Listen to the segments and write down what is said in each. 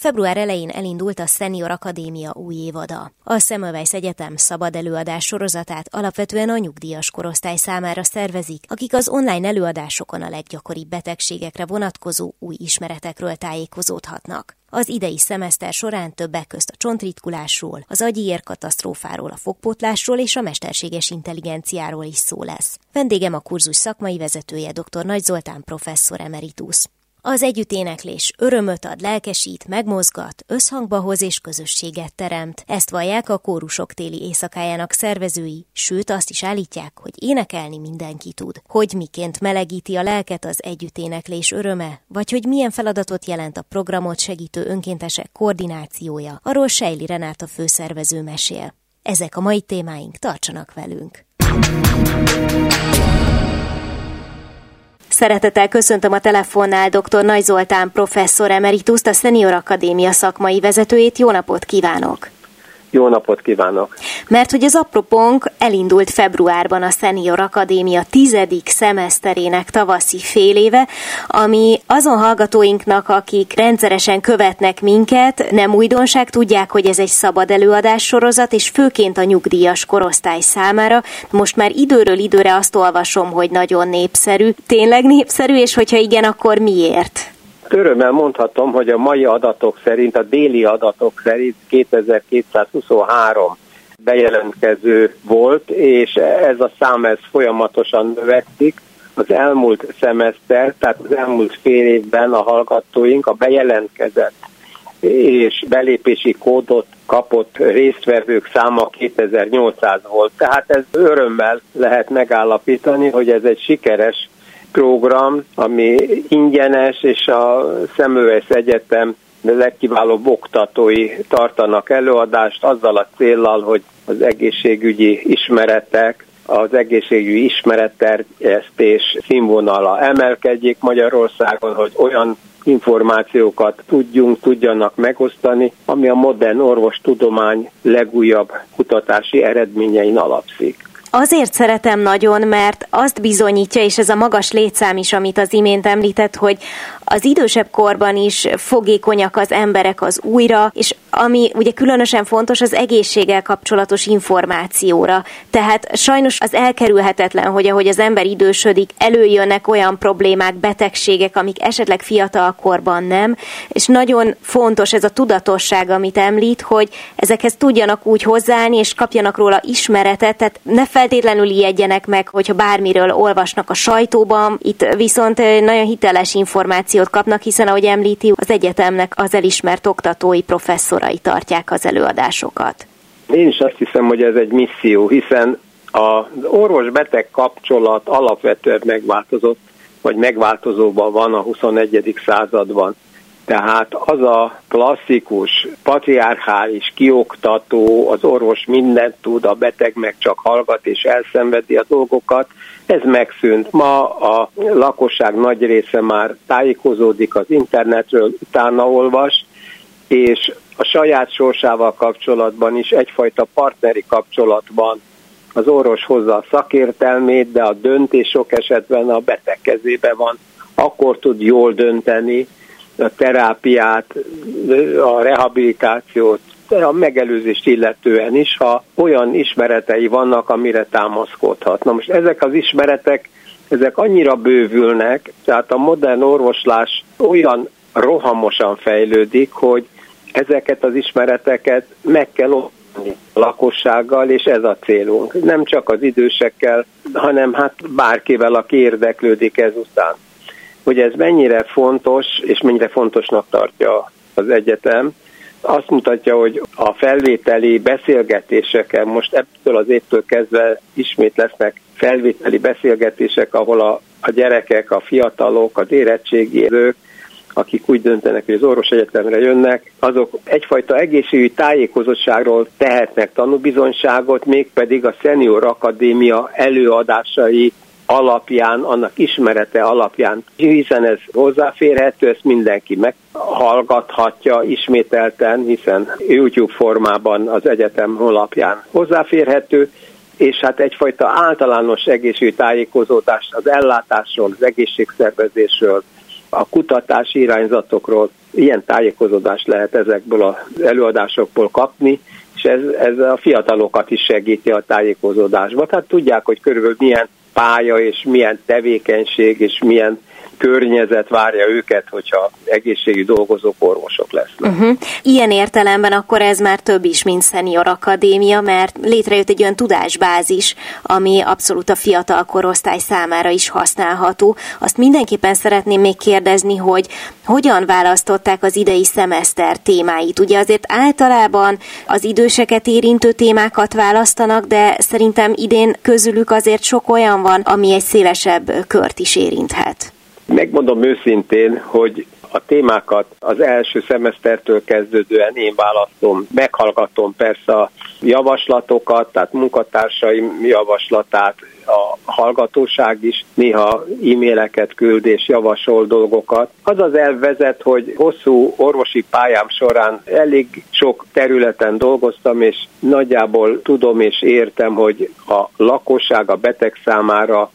Február elején elindult a Senior Akadémia új évada. A Semmelweis Egyetem szabad előadás sorozatát alapvetően a nyugdíjas korosztály számára szervezik, akik az online előadásokon a leggyakoribb betegségekre vonatkozó új ismeretekről tájékozódhatnak. Az idei szemeszter során többek közt a csontritkulásról, az agyi katasztrófáról, a fogpotlásról és a mesterséges intelligenciáról is szó lesz. Vendégem a kurzus szakmai vezetője dr. Nagy Zoltán professzor emeritus. Az együtténeklés örömöt ad, lelkesít, megmozgat, összhangba hoz és közösséget teremt. Ezt vallják a kórusok téli éjszakájának szervezői, sőt azt is állítják, hogy énekelni mindenki tud. Hogy miként melegíti a lelket az együtténeklés öröme, vagy hogy milyen feladatot jelent a programot segítő önkéntesek koordinációja, arról Sejli Renáta főszervező mesél. Ezek a mai témáink, tartsanak velünk! Szeretettel köszöntöm a telefonnál dr. Nagy Zoltán professzor emerituszt, a Senior Akadémia szakmai vezetőjét. Jó napot kívánok! Jó napot kívánok! Mert hogy az apropónk elindult februárban a Senior Akadémia tizedik szemeszterének tavaszi féléve, ami azon hallgatóinknak, akik rendszeresen követnek minket, nem újdonság, tudják, hogy ez egy szabad előadás sorozat, és főként a nyugdíjas korosztály számára. Most már időről időre azt olvasom, hogy nagyon népszerű. Tényleg népszerű, és hogyha igen, akkor miért? Örömmel mondhatom, hogy a mai adatok szerint, a déli adatok szerint 2223 bejelentkező volt, és ez a szám ez folyamatosan növekszik. Az elmúlt szemeszter, tehát az elmúlt fél évben a hallgatóink a bejelentkezett és belépési kódot kapott résztvevők száma 2800 volt. Tehát ez örömmel lehet megállapítani, hogy ez egy sikeres program, ami ingyenes, és a Szemüvesz Egyetem legkiválóbb oktatói tartanak előadást azzal a céllal, hogy az egészségügyi ismeretek, az egészségügyi ismeretterjesztés színvonala emelkedjék Magyarországon, hogy olyan információkat tudjunk, tudjanak megosztani, ami a modern orvostudomány legújabb kutatási eredményein alapszik. Azért szeretem nagyon, mert azt bizonyítja, és ez a magas létszám is, amit az imént említett, hogy az idősebb korban is fogékonyak az emberek az újra, és ami ugye különösen fontos, az egészséggel kapcsolatos információra. Tehát sajnos az elkerülhetetlen, hogy ahogy az ember idősödik, előjönnek olyan problémák, betegségek, amik esetleg fiatal korban nem, és nagyon fontos ez a tudatosság, amit említ, hogy ezekhez tudjanak úgy hozzáállni, és kapjanak róla ismeretet, tehát ne feltétlenül ijedjenek meg, hogyha bármiről olvasnak a sajtóban, itt viszont nagyon hiteles információt kapnak, hiszen ahogy említi, az egyetemnek az elismert oktatói professzorai tartják az előadásokat. Én is azt hiszem, hogy ez egy misszió, hiszen az orvos-beteg kapcsolat alapvetően megváltozott, vagy megváltozóban van a 21. században. Tehát az a klasszikus, patriarchális, kioktató, az orvos mindent tud, a beteg meg csak hallgat és elszenvedi a dolgokat, ez megszűnt. Ma a lakosság nagy része már tájékozódik az internetről, utána olvas, és a saját sorsával kapcsolatban is egyfajta partneri kapcsolatban az orvos hozza a szakértelmét, de a döntés sok esetben a beteg kezébe van. Akkor tud jól dönteni, a terápiát, a rehabilitációt, a megelőzést illetően is, ha olyan ismeretei vannak, amire támaszkodhat. Na most ezek az ismeretek, ezek annyira bővülnek, tehát a modern orvoslás olyan rohamosan fejlődik, hogy ezeket az ismereteket meg kell osztani lakossággal, és ez a célunk. Nem csak az idősekkel, hanem hát bárkivel, aki érdeklődik ezután hogy ez mennyire fontos, és mennyire fontosnak tartja az egyetem, azt mutatja, hogy a felvételi beszélgetéseken most ebből az évtől kezdve ismét lesznek felvételi beszélgetések, ahol a, a gyerekek, a fiatalok, az érettségizők, akik úgy döntenek, hogy az orvos egyetemre jönnek, azok egyfajta egészségügyi tájékozottságról tehetnek tanúbizonyságot, mégpedig a Senior Akadémia előadásai alapján, annak ismerete alapján, hiszen ez hozzáférhető, ezt mindenki meghallgathatja ismételten, hiszen YouTube formában az egyetem honlapján hozzáférhető, és hát egyfajta általános egészségügyi tájékozódást az ellátásról, az egészségszervezésről, a kutatási irányzatokról, ilyen tájékozódást lehet ezekből az előadásokból kapni, és ez, ez a fiatalokat is segíti a tájékozódásba. Tehát tudják, hogy körülbelül milyen pálya és milyen tevékenység és milyen környezet várja őket, hogyha egészségügyi dolgozók, orvosok lesznek. Uh-huh. Ilyen értelemben akkor ez már több is, mint Senior Akadémia, mert létrejött egy olyan tudásbázis, ami abszolút a fiatal korosztály számára is használható. Azt mindenképpen szeretném még kérdezni, hogy hogyan választották az idei szemeszter témáit. Ugye azért általában az időseket érintő témákat választanak, de szerintem idén közülük azért sok olyan van, ami egy szélesebb kört is érinthet. Megmondom őszintén, hogy a témákat az első szemesztertől kezdődően én választom, meghallgatom persze a javaslatokat, tehát munkatársaim javaslatát, a hallgatóság is néha e-maileket küld és javasol dolgokat. Az az elvezet, hogy hosszú orvosi pályám során elég sok területen dolgoztam, és nagyjából tudom és értem, hogy a lakosság a beteg számára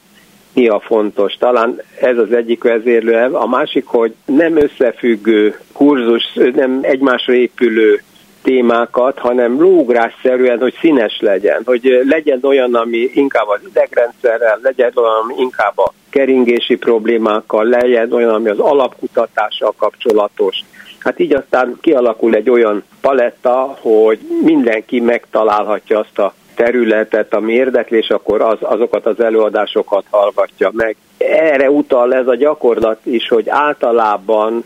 mi a fontos. Talán ez az egyik vezérlő A másik, hogy nem összefüggő kurzus, nem egymásra épülő témákat, hanem lógrásszerűen, hogy színes legyen, hogy legyen olyan, ami inkább az idegrendszerrel, legyen olyan, ami inkább a keringési problémákkal, legyen olyan, ami az alapkutatással kapcsolatos. Hát így aztán kialakul egy olyan paletta, hogy mindenki megtalálhatja azt a területet, ami érdeklés, akkor az, azokat az előadásokat hallgatja meg. Erre utal ez a gyakorlat is, hogy általában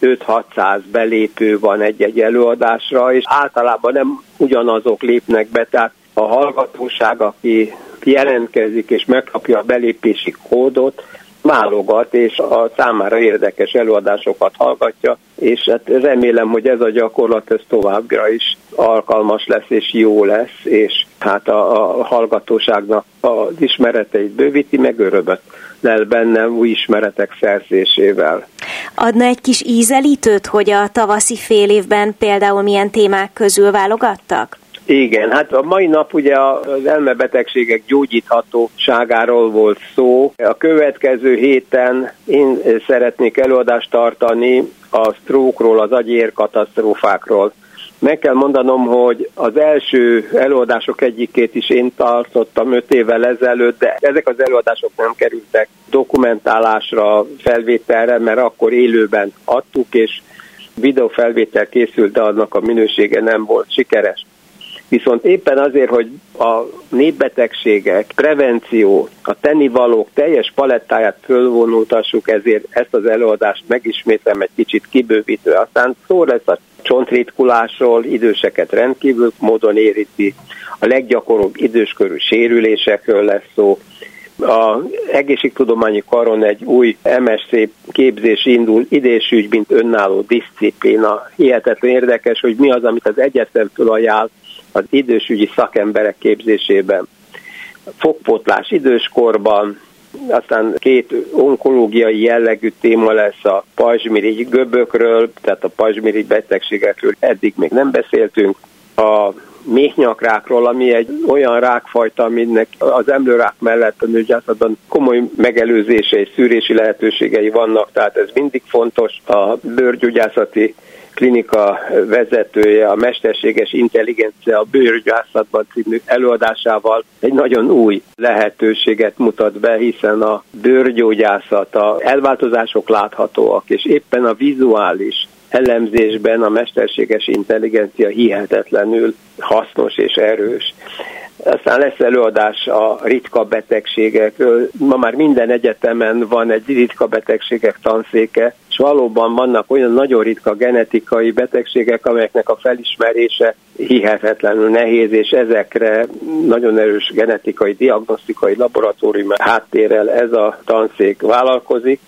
5-600 belépő van egy-egy előadásra, és általában nem ugyanazok lépnek be, tehát a hallgatóság, aki jelentkezik és megkapja a belépési kódot, válogat, és a számára érdekes előadásokat hallgatja, és hát remélem, hogy ez a gyakorlat ez továbbra is alkalmas lesz és jó lesz, és hát a, a hallgatóságnak az ismereteit bővíti, meg örömet lel bennem új ismeretek szerzésével. Adna egy kis ízelítőt, hogy a tavaszi fél évben például milyen témák közül válogattak? Igen, hát a mai nap ugye az elmebetegségek gyógyíthatóságáról volt szó. A következő héten én szeretnék előadást tartani a sztrókról, az agyér katasztrófákról. Meg kell mondanom, hogy az első előadások egyikét is én tartottam öt évvel ezelőtt, de ezek az előadások nem kerültek dokumentálásra, felvételre, mert akkor élőben adtuk, és videófelvétel készült, de annak a minősége nem volt sikeres. Viszont éppen azért, hogy a népbetegségek, prevenció, a tennivalók teljes palettáját fölvonultassuk, ezért ezt az előadást megismétlem egy kicsit kibővítő. Aztán szó lesz a csontritkulásról, időseket rendkívül módon érinti, a leggyakoribb időskörű sérülésekről lesz szó, a egészségtudományi karon egy új MSC képzés indul, idésügy, mint önálló diszciplína. Hihetetlen érdekes, hogy mi az, amit az egyetemtől ajánl az idősügyi szakemberek képzésében. Fogpotlás időskorban, aztán két onkológiai jellegű téma lesz a pajzsmirigy göbökről, tehát a pajzsmirigy betegségekről eddig még nem beszéltünk. A méhnyakrákról, ami egy olyan rákfajta, aminek az emlőrák mellett a nőgyászatban komoly megelőzése és szűrési lehetőségei vannak, tehát ez mindig fontos. A bőrgyógyászati klinika vezetője, a mesterséges intelligencia a bőrgyászatban című előadásával egy nagyon új lehetőséget mutat be, hiszen a bőrgyógyászat, a elváltozások láthatóak, és éppen a vizuális elemzésben a mesterséges intelligencia hihetetlenül hasznos és erős. Aztán lesz előadás a ritka betegségekről. Ma már minden egyetemen van egy ritka betegségek tanszéke, és valóban vannak olyan nagyon ritka genetikai betegségek, amelyeknek a felismerése hihetetlenül nehéz, és ezekre nagyon erős genetikai, diagnosztikai laboratórium háttérrel ez a tanszék vállalkozik,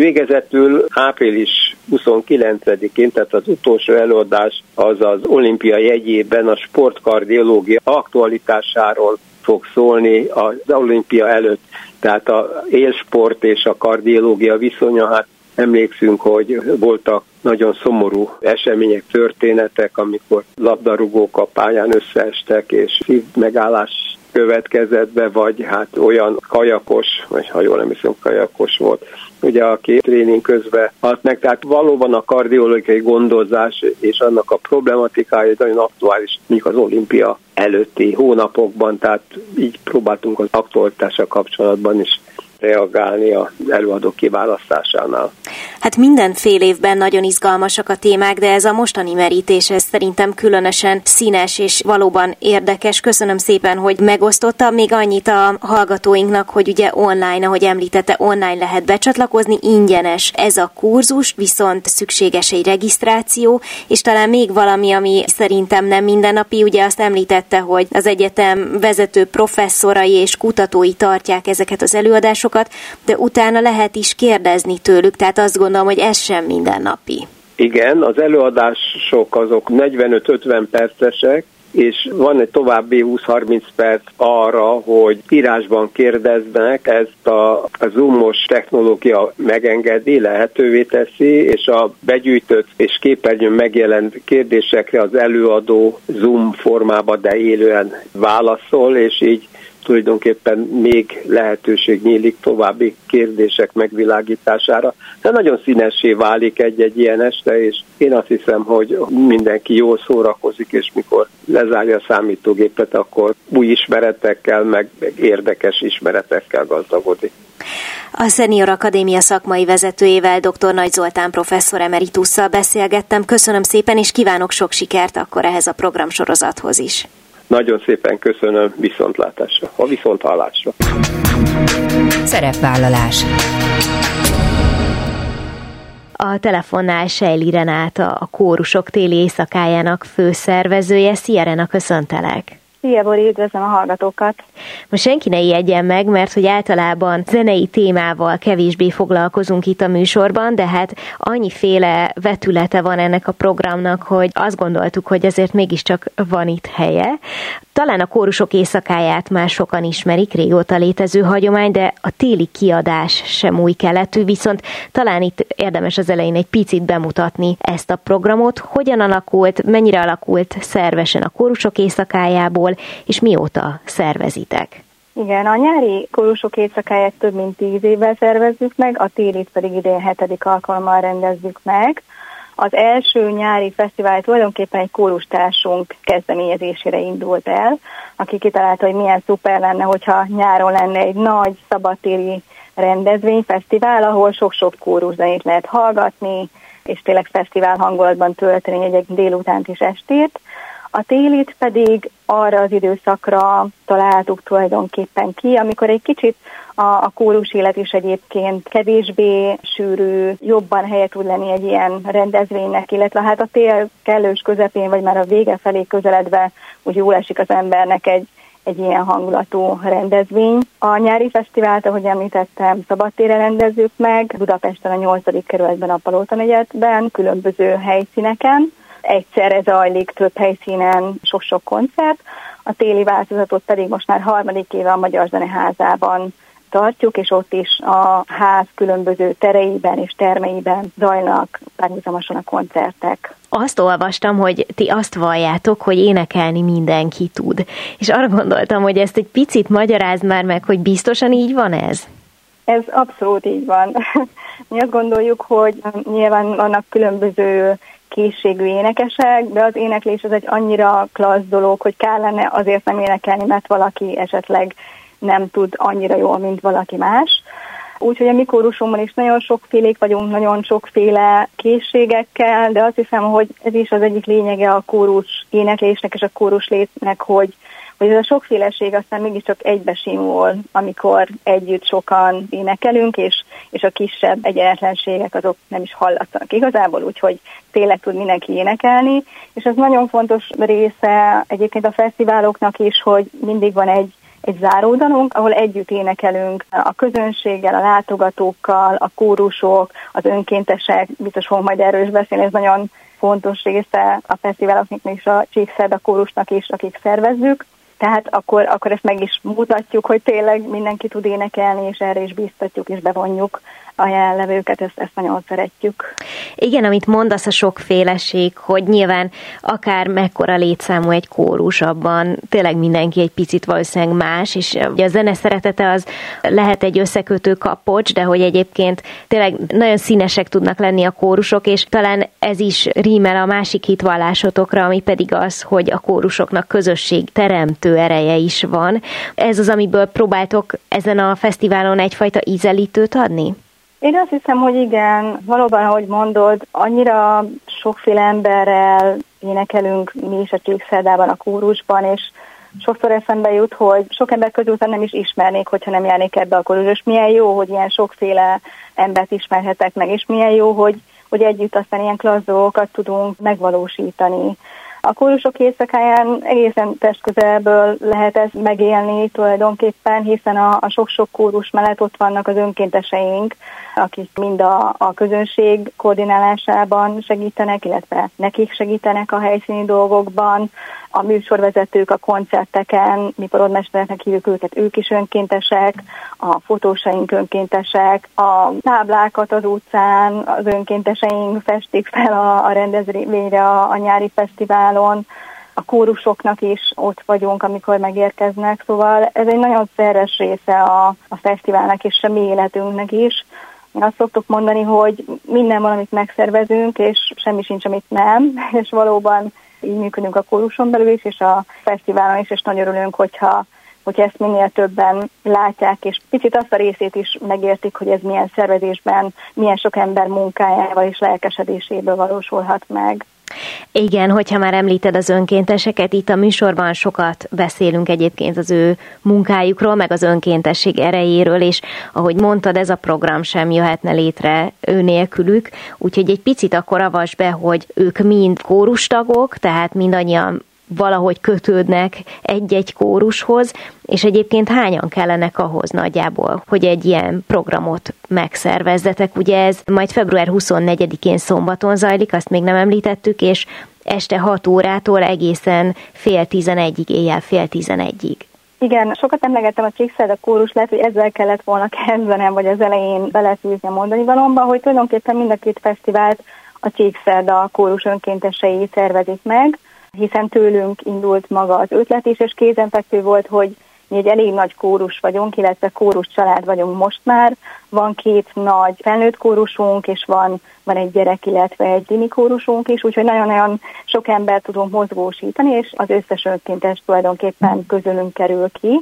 végezetül április 29-én, tehát az utolsó előadás az az olimpia jegyében a sportkardiológia aktualitásáról fog szólni az olimpia előtt. Tehát a élsport és a kardiológia viszonya, hát emlékszünk, hogy voltak nagyon szomorú események, történetek, amikor labdarúgók a pályán összeestek, és megállás következett be, vagy hát olyan kajakos, vagy ha jól nem hiszem, kajakos volt, ugye aki tréning közben halt meg, tehát valóban a kardiológiai gondozás és annak a problematikája nagyon aktuális, mondjuk az olimpia előtti hónapokban, tehát így próbáltunk az aktualitással kapcsolatban is reagálni az előadók kiválasztásánál. Hát minden fél évben nagyon izgalmasak a témák, de ez a mostani merítés, ez szerintem különösen színes és valóban érdekes. Köszönöm szépen, hogy megosztotta még annyit a hallgatóinknak, hogy ugye online, ahogy említette, online lehet becsatlakozni, ingyenes ez a kurzus, viszont szükséges egy regisztráció, és talán még valami, ami szerintem nem mindennapi, ugye azt említette, hogy az egyetem vezető professzorai és kutatói tartják ezeket az előadásokat, de utána lehet is kérdezni tőlük, tehát azt gondolom, hogy ez sem mindennapi. Igen, az előadások azok 45-50 percesek, és van egy további 20-30 perc arra, hogy írásban kérdeznek, ezt a, a Zoomos technológia megengedi, lehetővé teszi, és a begyűjtött és képernyőn megjelent kérdésekre az előadó Zoom formában, de élően válaszol, és így tulajdonképpen még lehetőség nyílik további kérdések megvilágítására. De nagyon színessé válik egy-egy ilyen este, és én azt hiszem, hogy mindenki jól szórakozik, és mikor lezárja a számítógépet, akkor új ismeretekkel, meg érdekes ismeretekkel gazdagodik. A Senior Akadémia szakmai vezetőjével, dr. Nagy Zoltán professzor emeritusszal beszélgettem. Köszönöm szépen, és kívánok sok sikert akkor ehhez a programsorozathoz is. Nagyon szépen köszönöm viszontlátásra, a viszonthallásra. Szerepvállalás. A telefonnál Sejli Renáta, a kórusok téli éjszakájának főszervezője. Szia Rena, köszöntelek! Szia, Bori, üdvözlöm a hallgatókat! Most senki ne ijedjen meg, mert hogy általában zenei témával kevésbé foglalkozunk itt a műsorban, de hát annyiféle vetülete van ennek a programnak, hogy azt gondoltuk, hogy ezért mégiscsak van itt helye. Talán a kórusok éjszakáját már sokan ismerik, régóta létező hagyomány, de a téli kiadás sem új keletű, viszont talán itt érdemes az elején egy picit bemutatni ezt a programot, hogyan alakult, mennyire alakult szervesen a kórusok éjszakájából, és mióta szervezitek. Igen, a nyári kórusok éjszakáját több mint tíz évvel szervezzük meg, a télit pedig idén hetedik alkalommal rendezzük meg. Az első nyári fesztivál tulajdonképpen egy kórustársunk kezdeményezésére indult el, aki kitalálta, hogy milyen szuper lenne, hogyha nyáron lenne egy nagy szabadtéri rendezvény, fesztivál, ahol sok-sok kóruszenét lehet hallgatni, és tényleg fesztivál hangulatban tölteni egy délutánt és estét. A télit pedig arra az időszakra találtuk tulajdonképpen ki, amikor egy kicsit a, a kórus élet is egyébként kevésbé sűrű, jobban helyet tud lenni egy ilyen rendezvénynek, illetve hát a tél kellős közepén, vagy már a vége felé közeledve úgy jól esik az embernek egy, egy ilyen hangulatú rendezvény. A nyári fesztivált, ahogy említettem, szabadtére rendezzük meg, Budapesten a 8. kerületben a Palota negyedben, különböző helyszíneken, egyszerre zajlik több helyszínen sok-sok koncert. A téli változatot pedig most már harmadik éve a Magyar Zeneházában tartjuk, és ott is a ház különböző tereiben és termeiben zajlanak párhuzamosan a koncertek. Azt olvastam, hogy ti azt valljátok, hogy énekelni mindenki tud. És arra gondoltam, hogy ezt egy picit magyarázd már meg, hogy biztosan így van ez? Ez abszolút így van. Mi azt gondoljuk, hogy nyilván vannak különböző készségű énekesek, de az éneklés az egy annyira klassz dolog, hogy kellene azért nem énekelni, mert valaki esetleg nem tud annyira jól, mint valaki más. Úgyhogy a mi kórusomban is nagyon sokfélék vagyunk, nagyon sokféle készségekkel, de azt hiszem, hogy ez is az egyik lényege a kórus éneklésnek és a kórus létnek, hogy, hogy ez a sokféleség aztán mégiscsak egybesimul, amikor együtt sokan énekelünk, és, és a kisebb egyenetlenségek azok nem is hallatszanak igazából, úgyhogy tényleg tud mindenki énekelni, és ez nagyon fontos része egyébként a fesztiváloknak is, hogy mindig van egy egy záródalunk, ahol együtt énekelünk a közönséggel, a látogatókkal, a kórusok, az önkéntesek, biztos fogom majd erről is beszélni, ez nagyon fontos része a fesztiváloknak és a Csíkszerda kórusnak is, akik szervezzük. Tehát akkor, akkor ezt meg is mutatjuk, hogy tényleg mindenki tud énekelni, és erre is biztatjuk és bevonjuk a jelenlevőket, ezt, ezt nagyon szeretjük. Igen, amit mondasz a sokféleség, hogy nyilván akár mekkora létszámú egy kórus, abban tényleg mindenki egy picit valószínűleg más, és ugye a zene szeretete az lehet egy összekötő kapocs, de hogy egyébként tényleg nagyon színesek tudnak lenni a kórusok, és talán ez is rímel a másik hitvallásotokra, ami pedig az, hogy a kórusoknak közösség teremtő ereje is van. Ez az, amiből próbáltok ezen a fesztiválon egyfajta ízelítőt adni? Én azt hiszem, hogy igen, valóban, ahogy mondod, annyira sokféle emberrel énekelünk mi is a Csíkszerdában, a kórusban, és sokszor eszembe jut, hogy sok ember közül nem is ismernék, hogyha nem járnék ebbe a kórusba, és milyen jó, hogy ilyen sokféle embert ismerhetek meg, és milyen jó, hogy, hogy együtt aztán ilyen klassz dolgokat tudunk megvalósítani. A kórusok éjszakáján egészen testközelből lehet ezt megélni tulajdonképpen, hiszen a, a sok-sok kórus mellett ott vannak az önkénteseink, akik mind a, a közönség koordinálásában segítenek, illetve nekik segítenek a helyszíni dolgokban, a műsorvezetők a koncerteken, mi porodmestereknek hívjuk őket, ők is önkéntesek, a fotósaink önkéntesek, a táblákat az utcán az önkénteseink festik fel a, a rendezvényre a, a nyári fesztiválon, a kórusoknak is ott vagyunk, amikor megérkeznek, szóval ez egy nagyon szerves része a, a fesztiválnak és a mi életünknek is. Én azt szoktuk mondani, hogy minden valamit megszervezünk, és semmi sincs, amit nem, és valóban így működünk a kóruson belül is, és a fesztiválon is, és nagyon örülünk, hogyha hogyha ezt minél többen látják, és picit azt a részét is megértik, hogy ez milyen szervezésben, milyen sok ember munkájával és lelkesedéséből valósulhat meg. Igen, hogyha már említed az önkénteseket, itt a műsorban sokat beszélünk egyébként az ő munkájukról, meg az önkéntesség erejéről, és ahogy mondtad, ez a program sem jöhetne létre ő nélkülük, úgyhogy egy picit akkor avas be, hogy ők mind kórustagok, tehát mindannyian valahogy kötődnek egy-egy kórushoz, és egyébként hányan kellenek ahhoz nagyjából, hogy egy ilyen programot megszervezzetek. Ugye ez majd február 24-én szombaton zajlik, azt még nem említettük, és este 6 órától egészen fél tizenegyig, éjjel fél tizenegyig. Igen, sokat emlegettem a Csíkszed a kórus, lehet, hogy ezzel kellett volna kezdenem, vagy az elején beletűzni a mondani valomba, hogy tulajdonképpen mind a két fesztivált a Csíkszed a kórus önkéntesei szervezik meg, hiszen tőlünk indult maga az ötlet is, és kézenfekvő volt, hogy mi egy elég nagy kórus vagyunk, illetve kórus család vagyunk most már. Van két nagy felnőtt kórusunk, és van, van egy gyerek, illetve egy dini kórusunk is, úgyhogy nagyon-nagyon sok ember tudunk mozgósítani, és az összes önkéntes tulajdonképpen közülünk kerül ki.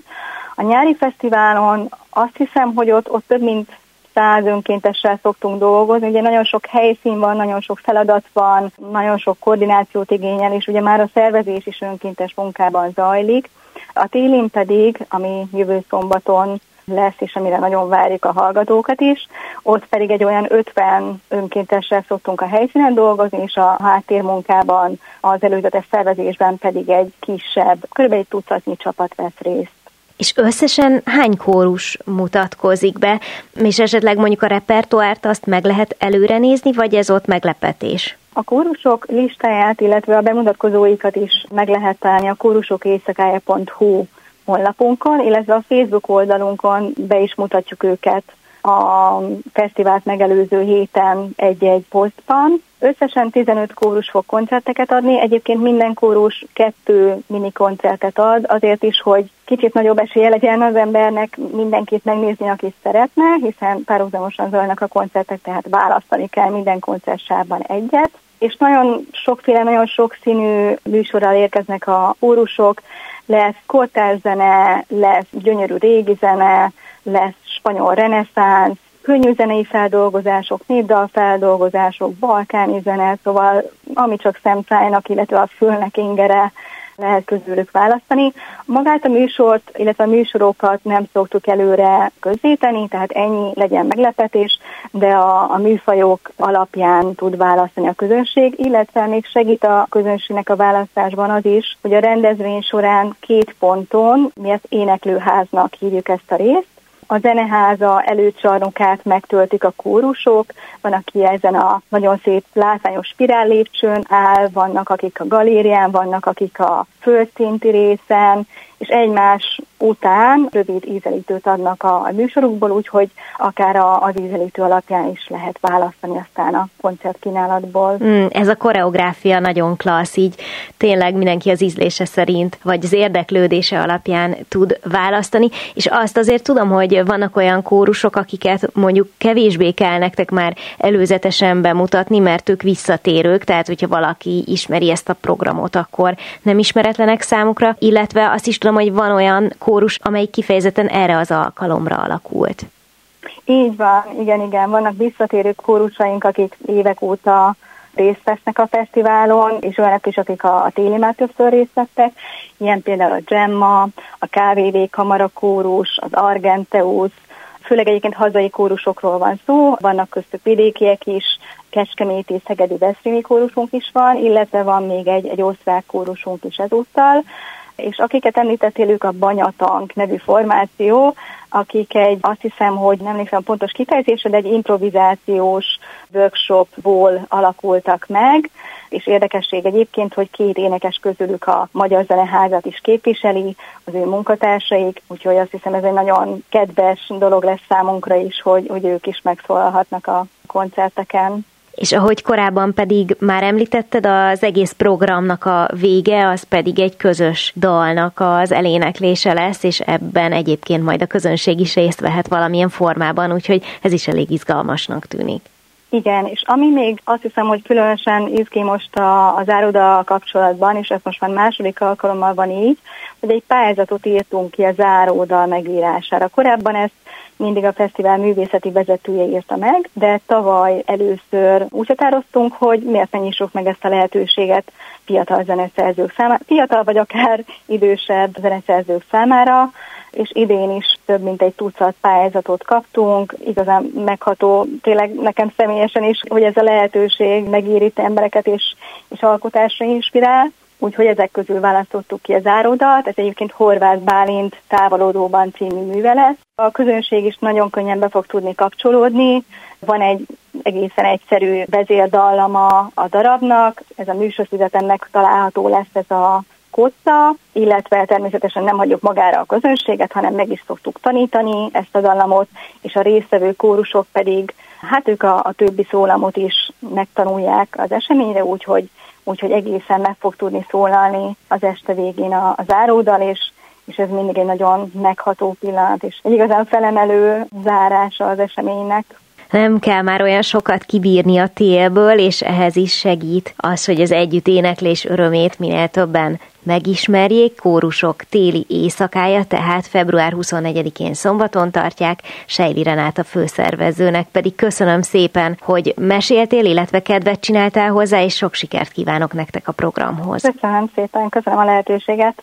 A nyári fesztiválon azt hiszem, hogy ott, ott több mint száz önkéntessel szoktunk dolgozni. Ugye nagyon sok helyszín van, nagyon sok feladat van, nagyon sok koordinációt igényel, és ugye már a szervezés is önkéntes munkában zajlik. A télén pedig, ami jövő szombaton lesz, és amire nagyon várjuk a hallgatókat is. Ott pedig egy olyan 50 önkéntessel szoktunk a helyszínen dolgozni, és a háttérmunkában, az előzetes szervezésben pedig egy kisebb, kb. egy tucatnyi csapat vesz részt. És összesen hány kórus mutatkozik be, és esetleg mondjuk a repertoárt azt meg lehet előre nézni, vagy ez ott meglepetés? A kórusok listáját, illetve a bemutatkozóikat is meg lehet találni a kórusokéjszakája.hu honlapunkon, illetve a Facebook oldalunkon be is mutatjuk őket a fesztivált megelőző héten egy-egy posztban. Összesen 15 kórus fog koncerteket adni, egyébként minden kórus kettő mini koncertet ad, azért is, hogy kicsit nagyobb esélye legyen az embernek mindenkit megnézni, aki szeretne, hiszen párhuzamosan zajlanak a koncertek, tehát választani kell minden koncertsában egyet. És nagyon sokféle, nagyon sokszínű műsorral érkeznek a kórusok, lesz kortárzene, lesz gyönyörű régi zene, lesz spanyol reneszánsz, könnyű zenei feldolgozások, népdal feldolgozások, balkáni zene, szóval ami csak szemszájnak, illetve a fülnek ingere lehet közülük választani. Magát a műsort, illetve a műsorokat nem szoktuk előre közzéteni, tehát ennyi legyen meglepetés, de a, a műfajok alapján tud választani a közönség, illetve még segít a közönségnek a választásban az is, hogy a rendezvény során két ponton, mi ezt éneklőháznak hívjuk ezt a részt, a zeneháza előcsarnokát megtöltik a kórusok, van, aki ezen a nagyon szép látványos spirál lépcsőn áll, vannak, akik a galérián, vannak, akik a földszinti részen, és egymás után rövid ízelítőt adnak a műsorukból, úgyhogy akár a, az ízelítő alapján is lehet választani aztán a koncertkínálatból. Mm, ez a koreográfia nagyon klassz, így tényleg mindenki az ízlése szerint, vagy az érdeklődése alapján tud választani, és azt azért tudom, hogy vannak olyan kórusok, akiket mondjuk kevésbé kell nektek már előzetesen bemutatni, mert ők visszatérők, tehát hogyha valaki ismeri ezt a programot, akkor nem ismeretlenek számukra, illetve azt is tudom, hogy van olyan kórus, amelyik kifejezetten erre az alkalomra alakult. Így van, igen, igen. Vannak visszatérő kórusaink, akik évek óta részt vesznek a fesztiválon, és olyanok is, akik a, a téli már többször részt vettek, ilyen például a Gemma, a KVV Kamara kórus, az Argenteus, főleg egyébként hazai kórusokról van szó, vannak köztük vidékiek is, Kecskeméti Szegedi Veszprémi kórusunk is van, illetve van még egy, egy osztrák kórusunk is ezúttal, és akiket említettél, ők a Banyatank nevű formáció, akik egy, azt hiszem, hogy nem emlékszem pontos kifejezésre, de egy improvizációs workshopból alakultak meg, és érdekesség egyébként, hogy két énekes közülük a Magyar Zeneházat is képviseli, az ő munkatársaik, úgyhogy azt hiszem ez egy nagyon kedves dolog lesz számunkra is, hogy, hogy ők is megszólalhatnak a koncerteken és ahogy korábban pedig már említetted, az egész programnak a vége, az pedig egy közös dalnak az eléneklése lesz, és ebben egyébként majd a közönség is részt vehet valamilyen formában, úgyhogy ez is elég izgalmasnak tűnik. Igen, és ami még azt hiszem, hogy különösen izgi most a, az ároda kapcsolatban, és ez most már második alkalommal van így, hogy egy pályázatot írtunk ki a záródal megírására. Korábban ezt mindig a fesztivál művészeti vezetője írta meg, de tavaly először úgy határoztunk, hogy miért ne nyissuk meg ezt a lehetőséget fiatal zeneszerzők számára, fiatal vagy akár idősebb zeneszerzők számára, és idén is több mint egy tucat pályázatot kaptunk, igazán megható, tényleg nekem személyesen is, hogy ez a lehetőség megírít embereket és, és alkotásra inspirál. Úgyhogy ezek közül választottuk ki a záródalt, ez egyébként Horváth Bálint távolodóban című műve lesz. A közönség is nagyon könnyen be fog tudni kapcsolódni. Van egy egészen egyszerű vezérdallama a darabnak, ez a műsorszüzeten megtalálható lesz ez a kotta, illetve természetesen nem hagyjuk magára a közönséget, hanem meg is szoktuk tanítani ezt a dallamot, és a résztvevő kórusok pedig, hát ők a, a többi szólamot is megtanulják az eseményre, úgyhogy úgyhogy egészen meg fog tudni szólalni az este végén a, az áródal, és, és ez mindig egy nagyon megható pillanat, és egy igazán felemelő zárása az eseménynek nem kell már olyan sokat kibírni a télből, és ehhez is segít az, hogy az együtt éneklés örömét minél többen megismerjék. Kórusok téli éjszakája, tehát február 24-én szombaton tartják. Sejli Renát a főszervezőnek pedig köszönöm szépen, hogy meséltél, illetve kedvet csináltál hozzá, és sok sikert kívánok nektek a programhoz. Köszönöm szépen, köszönöm a lehetőséget.